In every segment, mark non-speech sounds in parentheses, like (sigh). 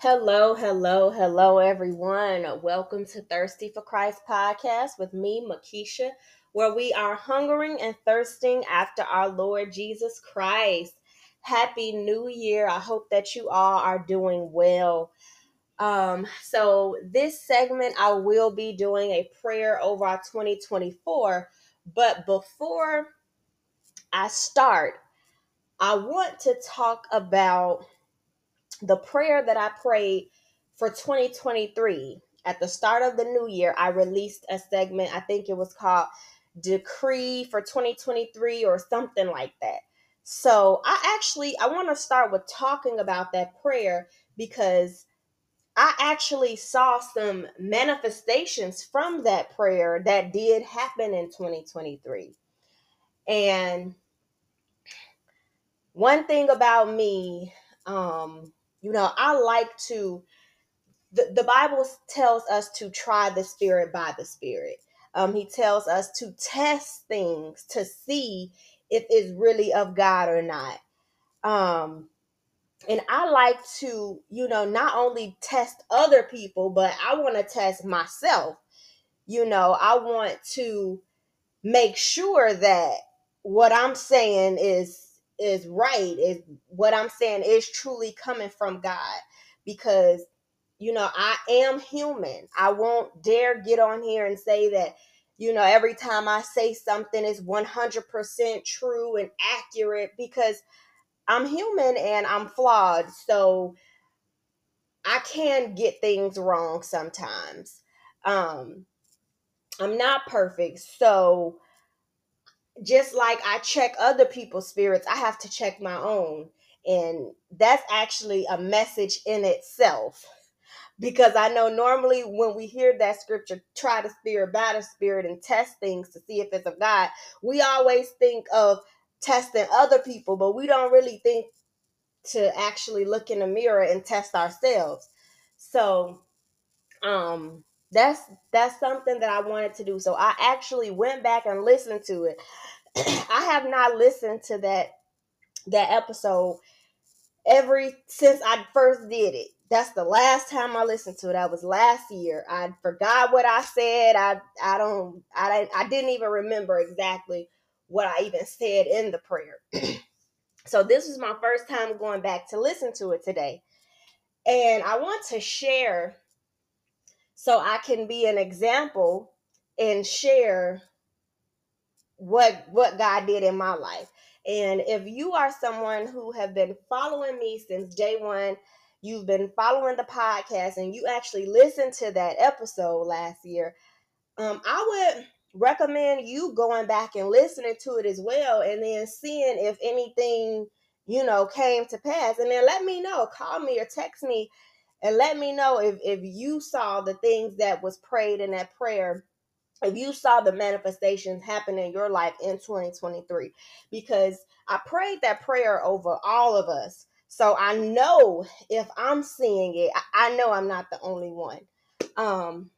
Hello, hello, hello, everyone. Welcome to Thirsty for Christ podcast with me, Makesha, where we are hungering and thirsting after our Lord Jesus Christ. Happy New Year. I hope that you all are doing well. Um, so, this segment, I will be doing a prayer over our 2024. But before I start, I want to talk about the prayer that I prayed for 2023 at the start of the new year, I released a segment. I think it was called Decree for 2023 or something like that. So I actually I want to start with talking about that prayer because I actually saw some manifestations from that prayer that did happen in 2023. And one thing about me, um, you know, I like to, the, the Bible tells us to try the spirit by the spirit. Um, he tells us to test things to see if it's really of God or not. Um, and I like to, you know, not only test other people, but I want to test myself. You know, I want to make sure that what I'm saying is is right is what i'm saying is truly coming from god because you know i am human. I won't dare get on here and say that you know every time i say something is 100% true and accurate because i'm human and i'm flawed so i can get things wrong sometimes. Um i'm not perfect so just like I check other people's spirits, I have to check my own. And that's actually a message in itself. Because I know normally when we hear that scripture, try the spirit by the spirit and test things to see if it's of God, we always think of testing other people, but we don't really think to actually look in the mirror and test ourselves. So, um, that's that's something that I wanted to do. So I actually went back and listened to it. (clears throat) I have not listened to that that episode every since I first did it. That's the last time I listened to it. That was last year. I forgot what I said. I I don't I I didn't even remember exactly what I even said in the prayer. (clears throat) so this is my first time going back to listen to it today. And I want to share so I can be an example and share what what God did in my life. And if you are someone who have been following me since day one, you've been following the podcast and you actually listened to that episode last year, um, I would recommend you going back and listening to it as well and then seeing if anything, you know, came to pass. And then let me know, call me or text me and let me know if, if you saw the things that was prayed in that prayer. If you saw the manifestations happen in your life in 2023 because i prayed that prayer over all of us. So i know if i'm seeing it i know i'm not the only one. Um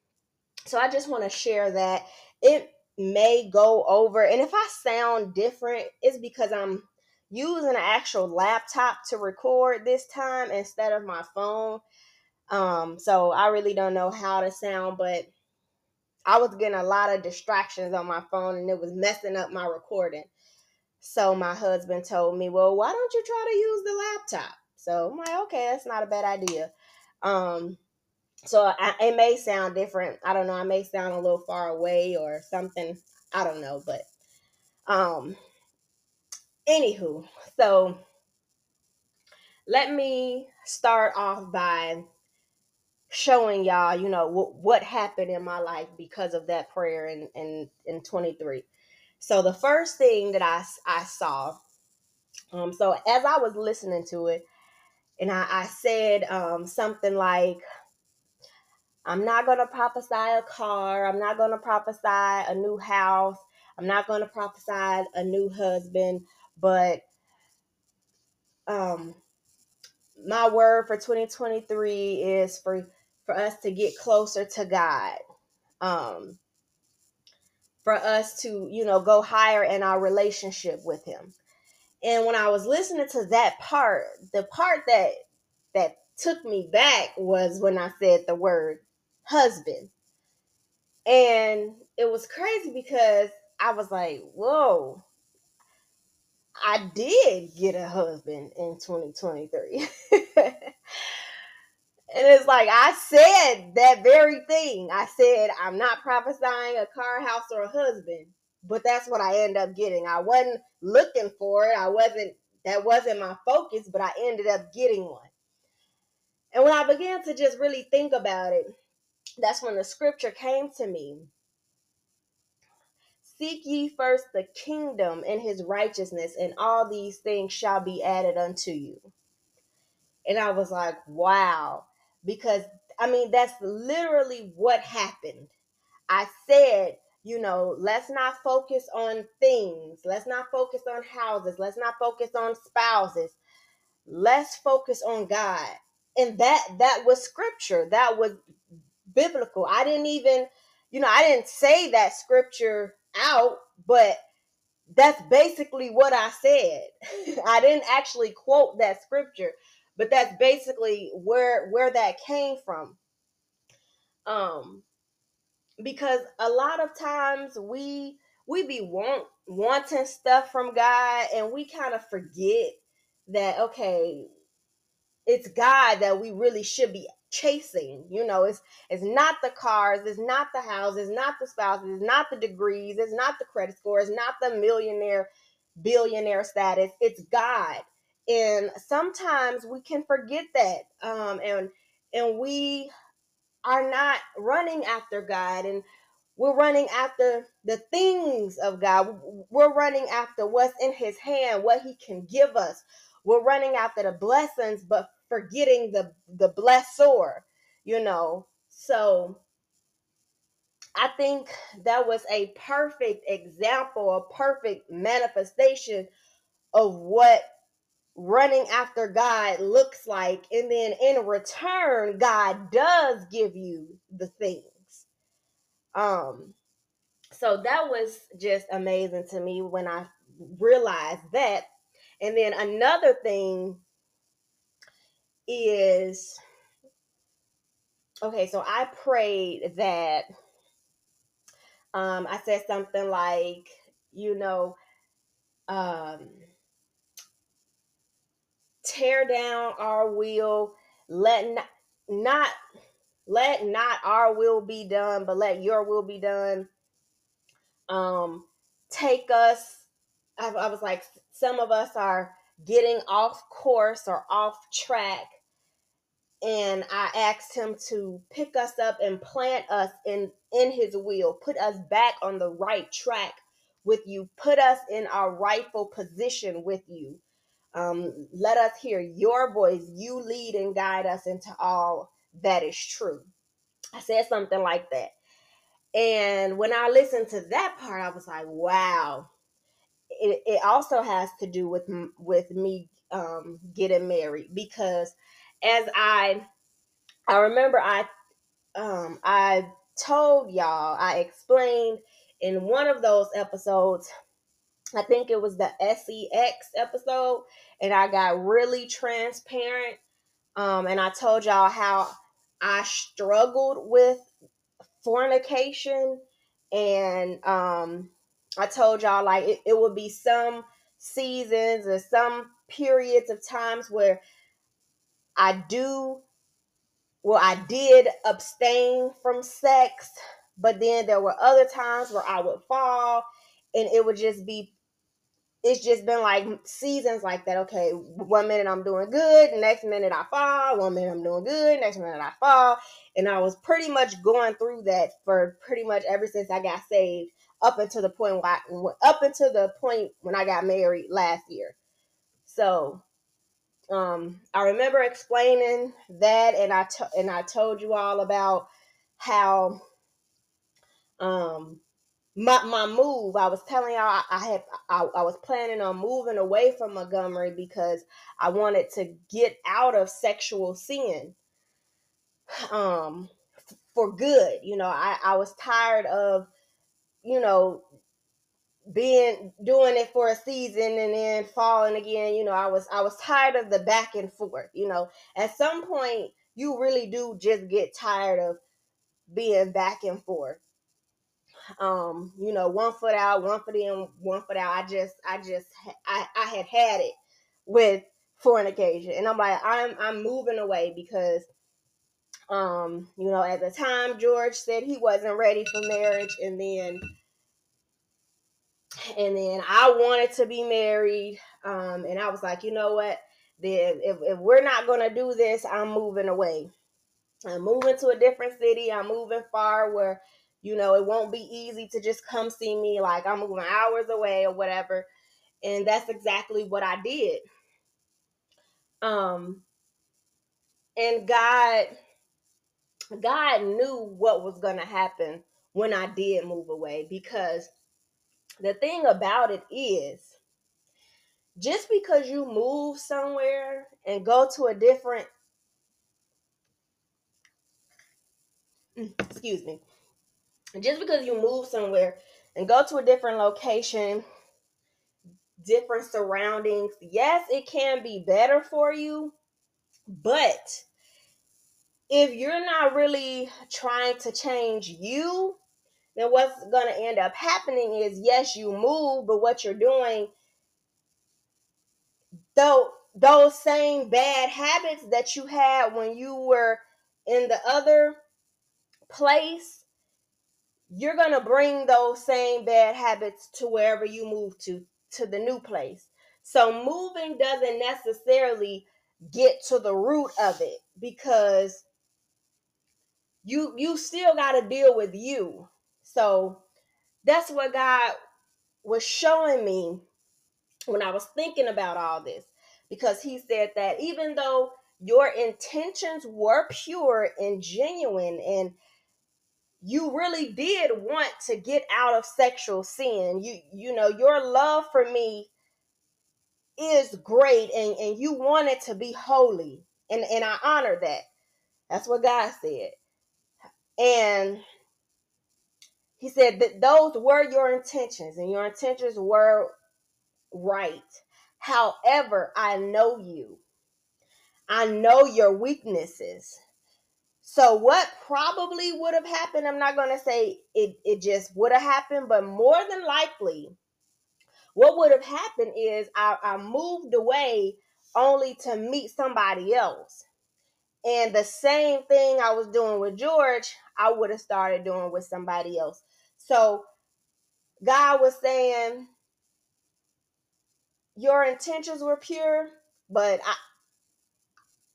so i just want to share that. It may go over and if i sound different it's because i'm using an actual laptop to record this time instead of my phone um so i really don't know how to sound but I was getting a lot of distractions on my phone and it was messing up my recording. So my husband told me, "Well, why don't you try to use the laptop?" So I'm like, "Okay, that's not a bad idea." Um, so I, it may sound different. I don't know. I may sound a little far away or something. I don't know, but um, anywho, so let me start off by showing y'all, you know, what what happened in my life because of that prayer in in in 23. So the first thing that I I saw, um, so as I was listening to it, and I, I said um something like, I'm not gonna prophesy a car, I'm not gonna prophesy a new house, I'm not gonna prophesy a new husband, but um my word for 2023 is for for us to get closer to God. Um, for us to, you know, go higher in our relationship with him. And when I was listening to that part, the part that that took me back was when I said the word husband. And it was crazy because I was like, whoa, I did get a husband in 2023. (laughs) and it's like I said that very thing. I said, I'm not prophesying a car, house, or a husband, but that's what I end up getting. I wasn't looking for it. I wasn't, that wasn't my focus, but I ended up getting one. And when I began to just really think about it, that's when the scripture came to me. Seek ye first the kingdom and his righteousness, and all these things shall be added unto you. And I was like, wow. Because, I mean, that's literally what happened. I said, you know, let's not focus on things. Let's not focus on houses. Let's not focus on spouses. Let's focus on God and that that was scripture that was biblical i didn't even you know i didn't say that scripture out but that's basically what i said (laughs) i didn't actually quote that scripture but that's basically where where that came from um because a lot of times we we be want wanting stuff from god and we kind of forget that okay it's God that we really should be chasing. You know, it's it's not the cars, it's not the houses, it's not the spouses, it's not the degrees, it's not the credit score, it's not the millionaire, billionaire status. It's God. And sometimes we can forget that. Um, and and we are not running after God and we're running after the things of God. We're running after what's in his hand, what he can give us, we're running after the blessings but forgetting the the blessor you know so i think that was a perfect example a perfect manifestation of what running after god looks like and then in return god does give you the things. Um so that was just amazing to me when i realized that. And then another thing is okay, so I prayed that um I said something like, you know, um tear down our will, let not, not let not our will be done, but let your will be done. Um take us I, I was like some of us are getting off course or off track and I asked him to pick us up and plant us in in his will, put us back on the right track with you, put us in our rightful position with you. Um, let us hear your voice. You lead and guide us into all that is true. I said something like that. And when I listened to that part, I was like, wow, it, it also has to do with with me um, getting married because as I I remember I um, I told y'all I explained in one of those episodes I think it was the sex episode and I got really transparent um, and I told y'all how I struggled with fornication and um I told y'all like it, it would be some seasons or some periods of times where I do well I did abstain from sex, but then there were other times where I would fall and it would just be it's just been like seasons like that. Okay, one minute I'm doing good, next minute I fall. One minute I'm doing good, next minute I fall. And I was pretty much going through that for pretty much ever since I got saved, up until the point where I, up until the point when I got married last year. So, um, I remember explaining that, and I t- and I told you all about how, um, my my move i was telling y'all i, I I, I, was planning on moving away from montgomery because i wanted to get out of sexual sin um for good you know i i was tired of you know being doing it for a season and then falling again you know i was i was tired of the back and forth you know. At some point you really do just get tired of being back and forth um you know one foot out one foot in one foot out i just i just i i had had it with fornication and i'm like i'm i'm moving away because um you know at the time george said he wasn't ready for marriage and then and then I wanted to be married. Um, and I was like, you know what? Then if, if we're not gonna do this, I'm moving away. I'm moving to a different city. I'm moving far where, you know, it won't be easy to just come see me. Like I'm moving hours away or whatever. And that's exactly what I did. Um, and God, God knew what was gonna happen when I did move away because the thing about it is just because you move somewhere and go to a different mm, excuse me just because you move somewhere and go to a different location different surroundings yes it can be better for you but if you're not really trying to change you then what's going to end up happening is yes you move but what you're doing though those same bad habits that you had when you were in the other place, you're going to bring those same bad habits to wherever you move to, to the new place. So moving doesn't necessarily get to the root of it because you you still got to deal with you. So that's what God was showing me when I was thinking about all this because he said that even though your intentions were pure and genuine and you really did want to get out of sexual sin. You you know your love for me is great and and you want it to be holy. And and I honor that. That's what God said. And he said that those were your intentions and your intentions were right. However I know you. I know your weaknesses. So what probably would have happened, I'm not going to say it, it just would have happened, but more than likely, what would have happened is I, I moved away only to meet somebody else. And the same thing I was doing with George, I would have started doing with somebody else. So God was saying, Your intentions were pure, but I,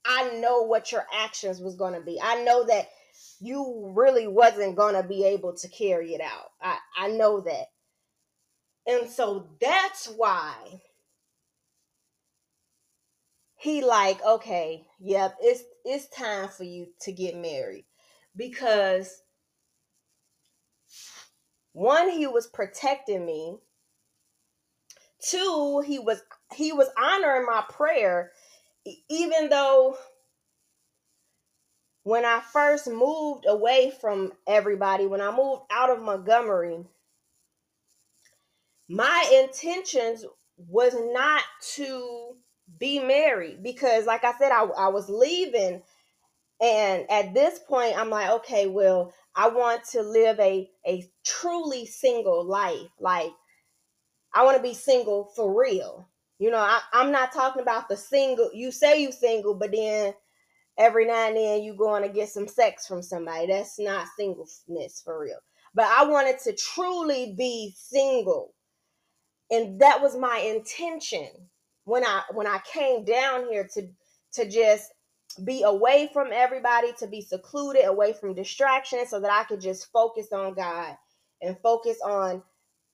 I know what your actions was going to be. I know that you really wasn't going to be able to carry it out. I, I know that. And so that's why he like, okay, yep, it's it's time for you to get married. Because one, he was protecting me. Two, he was he was honoring my prayer even though when I first moved away from everybody, when I moved out of Montgomery, my intentions was not to be married because, like I said, I, I was leaving. And at this point, I'm like, okay, well, I want to live a, a truly single life. Like, I want to be single for real. You know, I, I'm not talking about the single. You say you single, but then every now and then you going to get some sex from somebody. That's not singleness for real. But I wanted to truly be single. And that was my intention when I when I came down here to to just be away from everybody, to be secluded, away from distractions so that I could just focus on God and focus on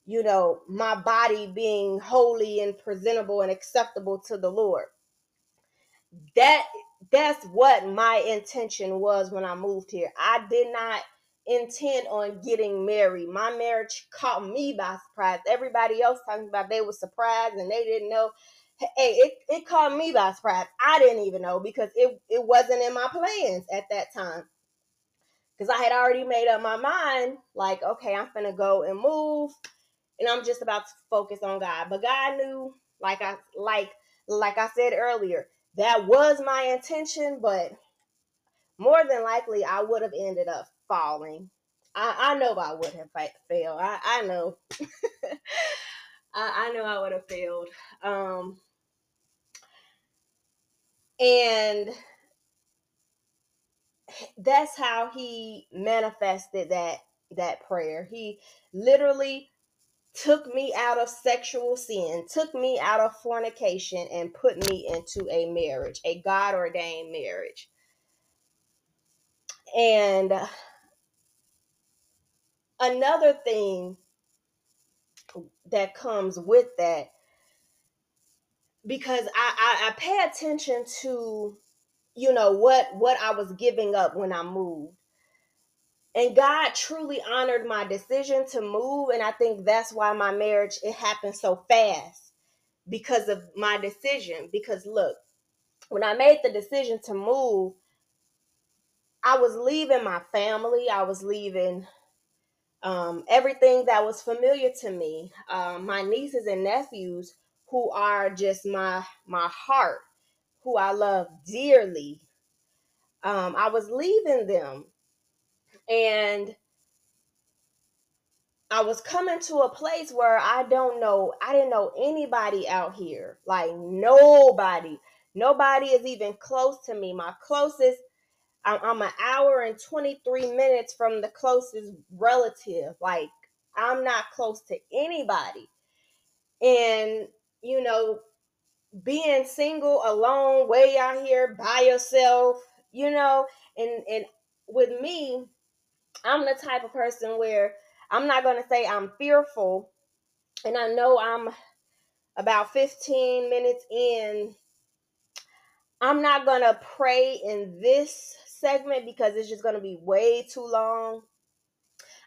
you know, my body being holy and presentable and acceptable to the Lord. That that's what my intention was when I moved here. I did not intend on getting married. My marriage caught me by surprise. Everybody else talking about they were surprised and they didn't know. Hey, it, it caught me by surprise. I didn't even know because it, it wasn't in my plans at that time. Because I had already made up my mind, like, okay, I'm gonna go and move and I'm just about to focus on God. But God knew, like I like like I said earlier, that was my intention, but more than likely I would have ended up falling. I, I know I would have failed. I, I know. (laughs) I, I know I would have failed. Um, and that's how he manifested that that prayer. He literally took me out of sexual sin, took me out of fornication, and put me into a marriage, a God ordained marriage. And another thing that comes with that, because I, I, I pay attention to, you know, what what I was giving up when I moved and God truly honored my decision to move and I think that's why my marriage it happened so fast because of my decision. Because look when I made the decision to move I was leaving my family. I was leaving um, everything that was familiar to me. Um, my nieces and nephews who are just my my heart who I love dearly um, I was leaving them and I was coming to a place where I don't know, I didn't know anybody out here. Like nobody. Nobody is even close to me. My closest, I'm, I'm an hour and 23 minutes from the closest relative. Like I'm not close to anybody. And, you know, being single, alone, way out here by yourself, you know, and and with me, I'm the type of person where I'm not going to say I'm fearful. And I know I'm about 15 minutes in. I'm not going to pray in this segment because it's just going to be way too long.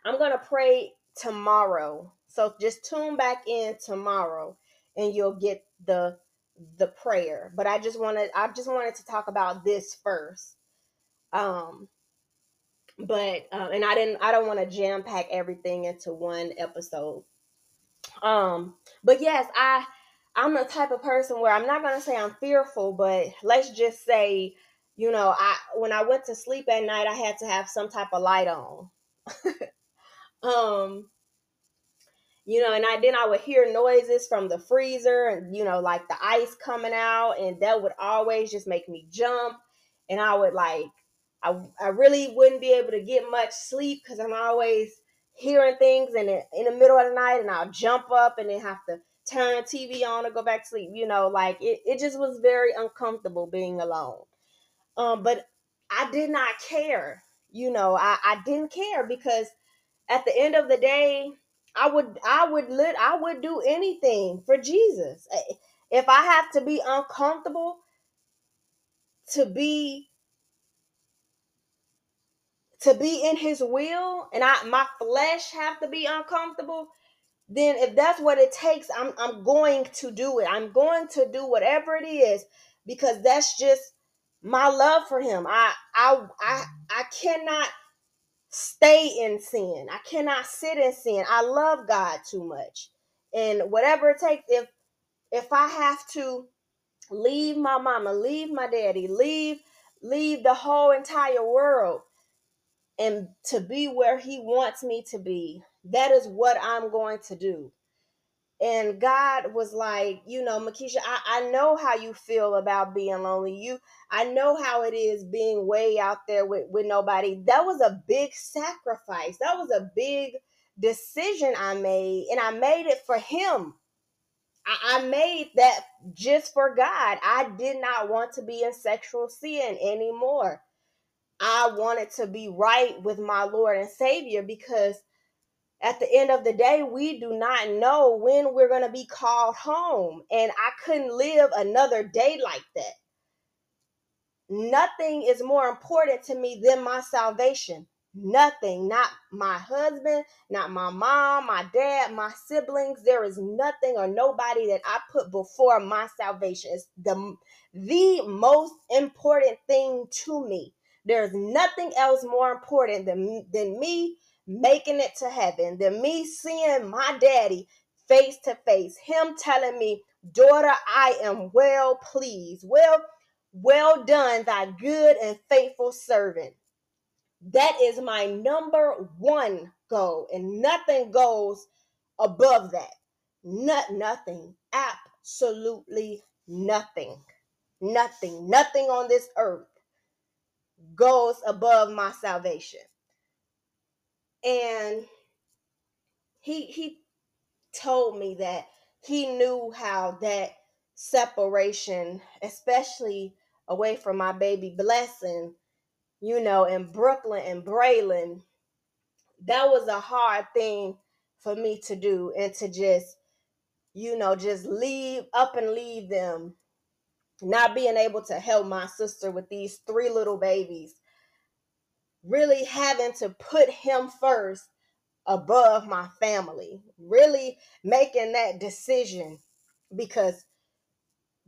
I'm going to pray tomorrow. So just tune back in tomorrow and you'll get the the prayer. But I just wanted I just wanted to talk about this first. Um but um, and I didn't I don't want to jam pack everything into one episode. Um, but yes, I I'm the type of person where I'm not gonna say I'm fearful, but let's just say, you know, I when I went to sleep at night, I had to have some type of light on. (laughs) um, you know, and I then I would hear noises from the freezer and you know, like the ice coming out, and that would always just make me jump, and I would like I, I really wouldn't be able to get much sleep because I'm always hearing things in the, in the middle of the night and I'll jump up and then have to turn TV on or go back to sleep. You know, like it, it just was very uncomfortable being alone. Um, but I did not care. You know, I, I didn't care because at the end of the day, I would I would lit I would do anything for Jesus. If I have to be uncomfortable to be to be in his will and I my flesh have to be uncomfortable, then if that's what it takes, I'm I'm going to do it. I'm going to do whatever it is because that's just my love for him. I I I I cannot stay in sin. I cannot sit in sin. I love God too much. And whatever it takes if if I have to leave my mama, leave my daddy, leave leave the whole entire world and to be where he wants me to be that is what i'm going to do. And god was like you know makesha I, I know how you feel about being lonely. You i know how it is being way out there with, with nobody. That was a big sacrifice. That was a big decision i made and i made it for him. I, I made that just for god. I did not want to be in sexual sin anymore I wanted to be right with my Lord and Savior because at the end of the day, we do not know when we're going to be called home. And I couldn't live another day like that. Nothing is more important to me than my salvation. Nothing, not my husband, not my mom, my dad, my siblings. There is nothing or nobody that I put before my salvation. It's the, the most important thing to me. There's nothing else more important than, than me making it to heaven, than me seeing my daddy face to face. Him telling me, Daughter, I am well pleased. Well, well done, thy good and faithful servant. That is my number one goal, and nothing goes above that. Not nothing. Absolutely nothing. Nothing. Nothing on this earth goes above my salvation. And he he told me that he knew how that separation, especially away from my baby blessing, you know, in Brooklyn and Braylon, that was a hard thing for me to do and to just, you know, just leave up and leave them, not being able to help my sister with these three little babies, really having to put him first above my family, really making that decision because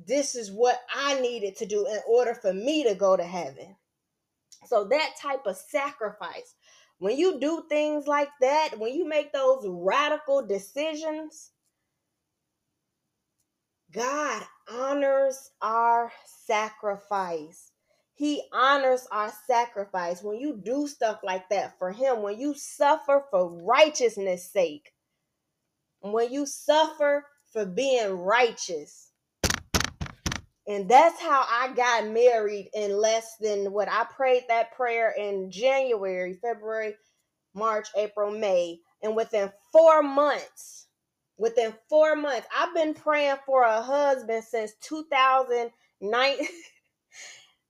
this is what I needed to do in order for me to go to heaven. So, that type of sacrifice, when you do things like that, when you make those radical decisions, God honors our sacrifice. He honors our sacrifice. When you do stuff like that for Him, when you suffer for righteousness' sake, when you suffer for being righteous, and that's how I got married in less than what I prayed that prayer in January, February, March, April, May. And within four months, within four months, I've been praying for a husband since 2009. (laughs)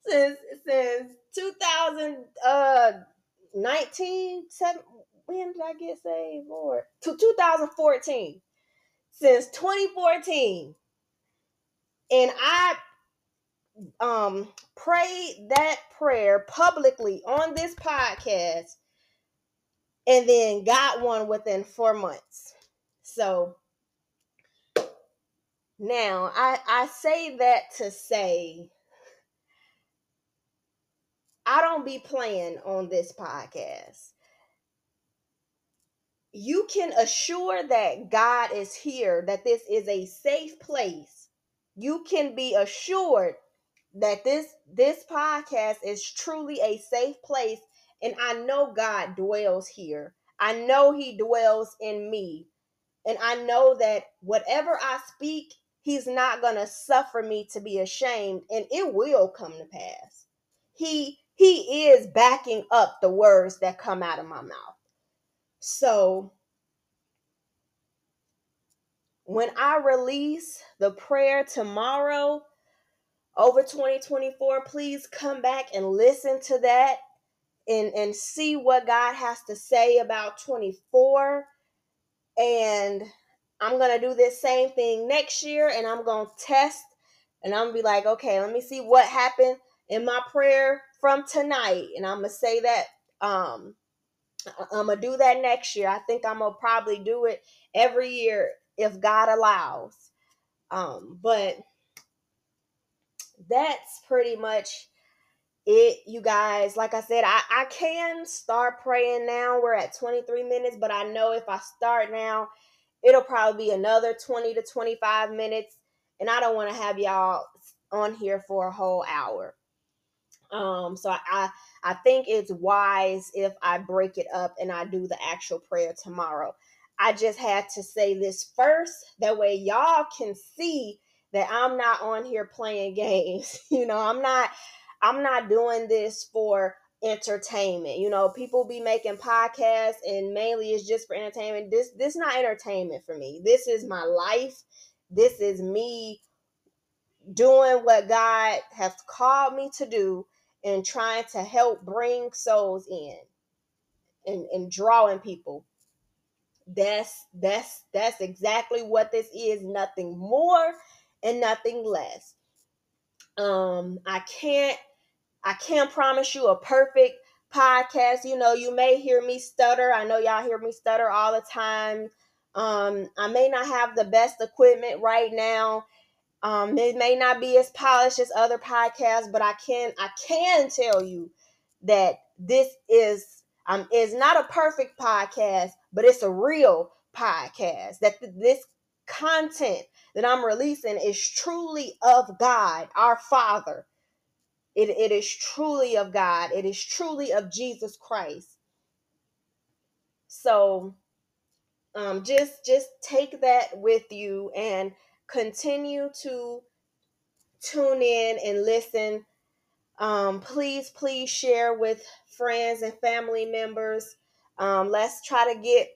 since since 2019 seven, when did I get saved, Lord? To 2014. Since 2014. And I um prayed that prayer publicly on this podcast and then got one within 4 months. So now I I say that to say I don't be playing on this podcast. You can assure that God is here, that this is a safe place. You can be assured that this this podcast is truly a safe place and I know God dwells here. I know he dwells in me. And I know that whatever I speak, he's not going to suffer me to be ashamed and it will come to pass. He he is backing up the words that come out of my mouth. So when I release the prayer tomorrow over 2024, please come back and listen to that and, and see what God has to say about 24. And I'm to do this same thing next year and I'm to test and I'm to be like, okay, let me see what happened in my prayer from tonight, and I'm gonna say that um I'm gonna do that next year. I think I'm gonna probably do it every year if God allows. Um, but that's pretty much it, you guys. Like I said, I, I can start praying now. We're at 23 minutes, but I know if I start now, it'll probably be another 20 to 25 minutes. And I don't want to have y'all on here for a whole hour. Um, so I, I think it's wise if I break it up and I do the actual prayer tomorrow. I just had to say this first, that way y'all can see that I'm not on here playing (laughs) games. you know, I'm not I'm not doing this for entertainment. You know, people be making podcasts and mainly it's just for entertainment. This this not entertainment for me. This is my life. This is me doing what God has called me to do and trying to help bring souls in and, and drawing people that's that's that's exactly what this is nothing more and nothing less um i can't i can't promise you a perfect podcast. You know you may hear me stutter. I know y'all hear me stutter all the time. Um i may not have the best equipment right now. Um, it may not be as polished as other podcasts, but I can I can tell you that this is um is not a perfect podcast, but it's a real podcast. That this content that I'm releasing is truly of God, our Father. It, it is truly of God. It is truly of Jesus Christ. So um, just just take that with you and continue to tune in and listen. Um, please, please share with friends and family members. Um, let's try to get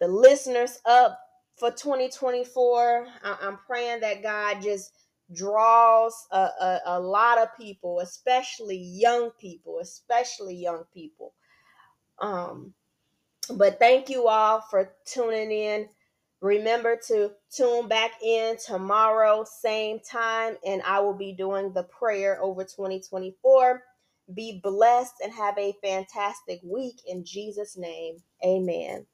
the listeners up for 2024. I- am praying that God just draws a, a, a lot of people, especially young people, especially young people. Um, but thank you all for tuning in. Remember to tune back in tomorrow, same time, and I will be doing the prayer over 2024. Be blessed and have a fantastic week in Jesus' name. Amen.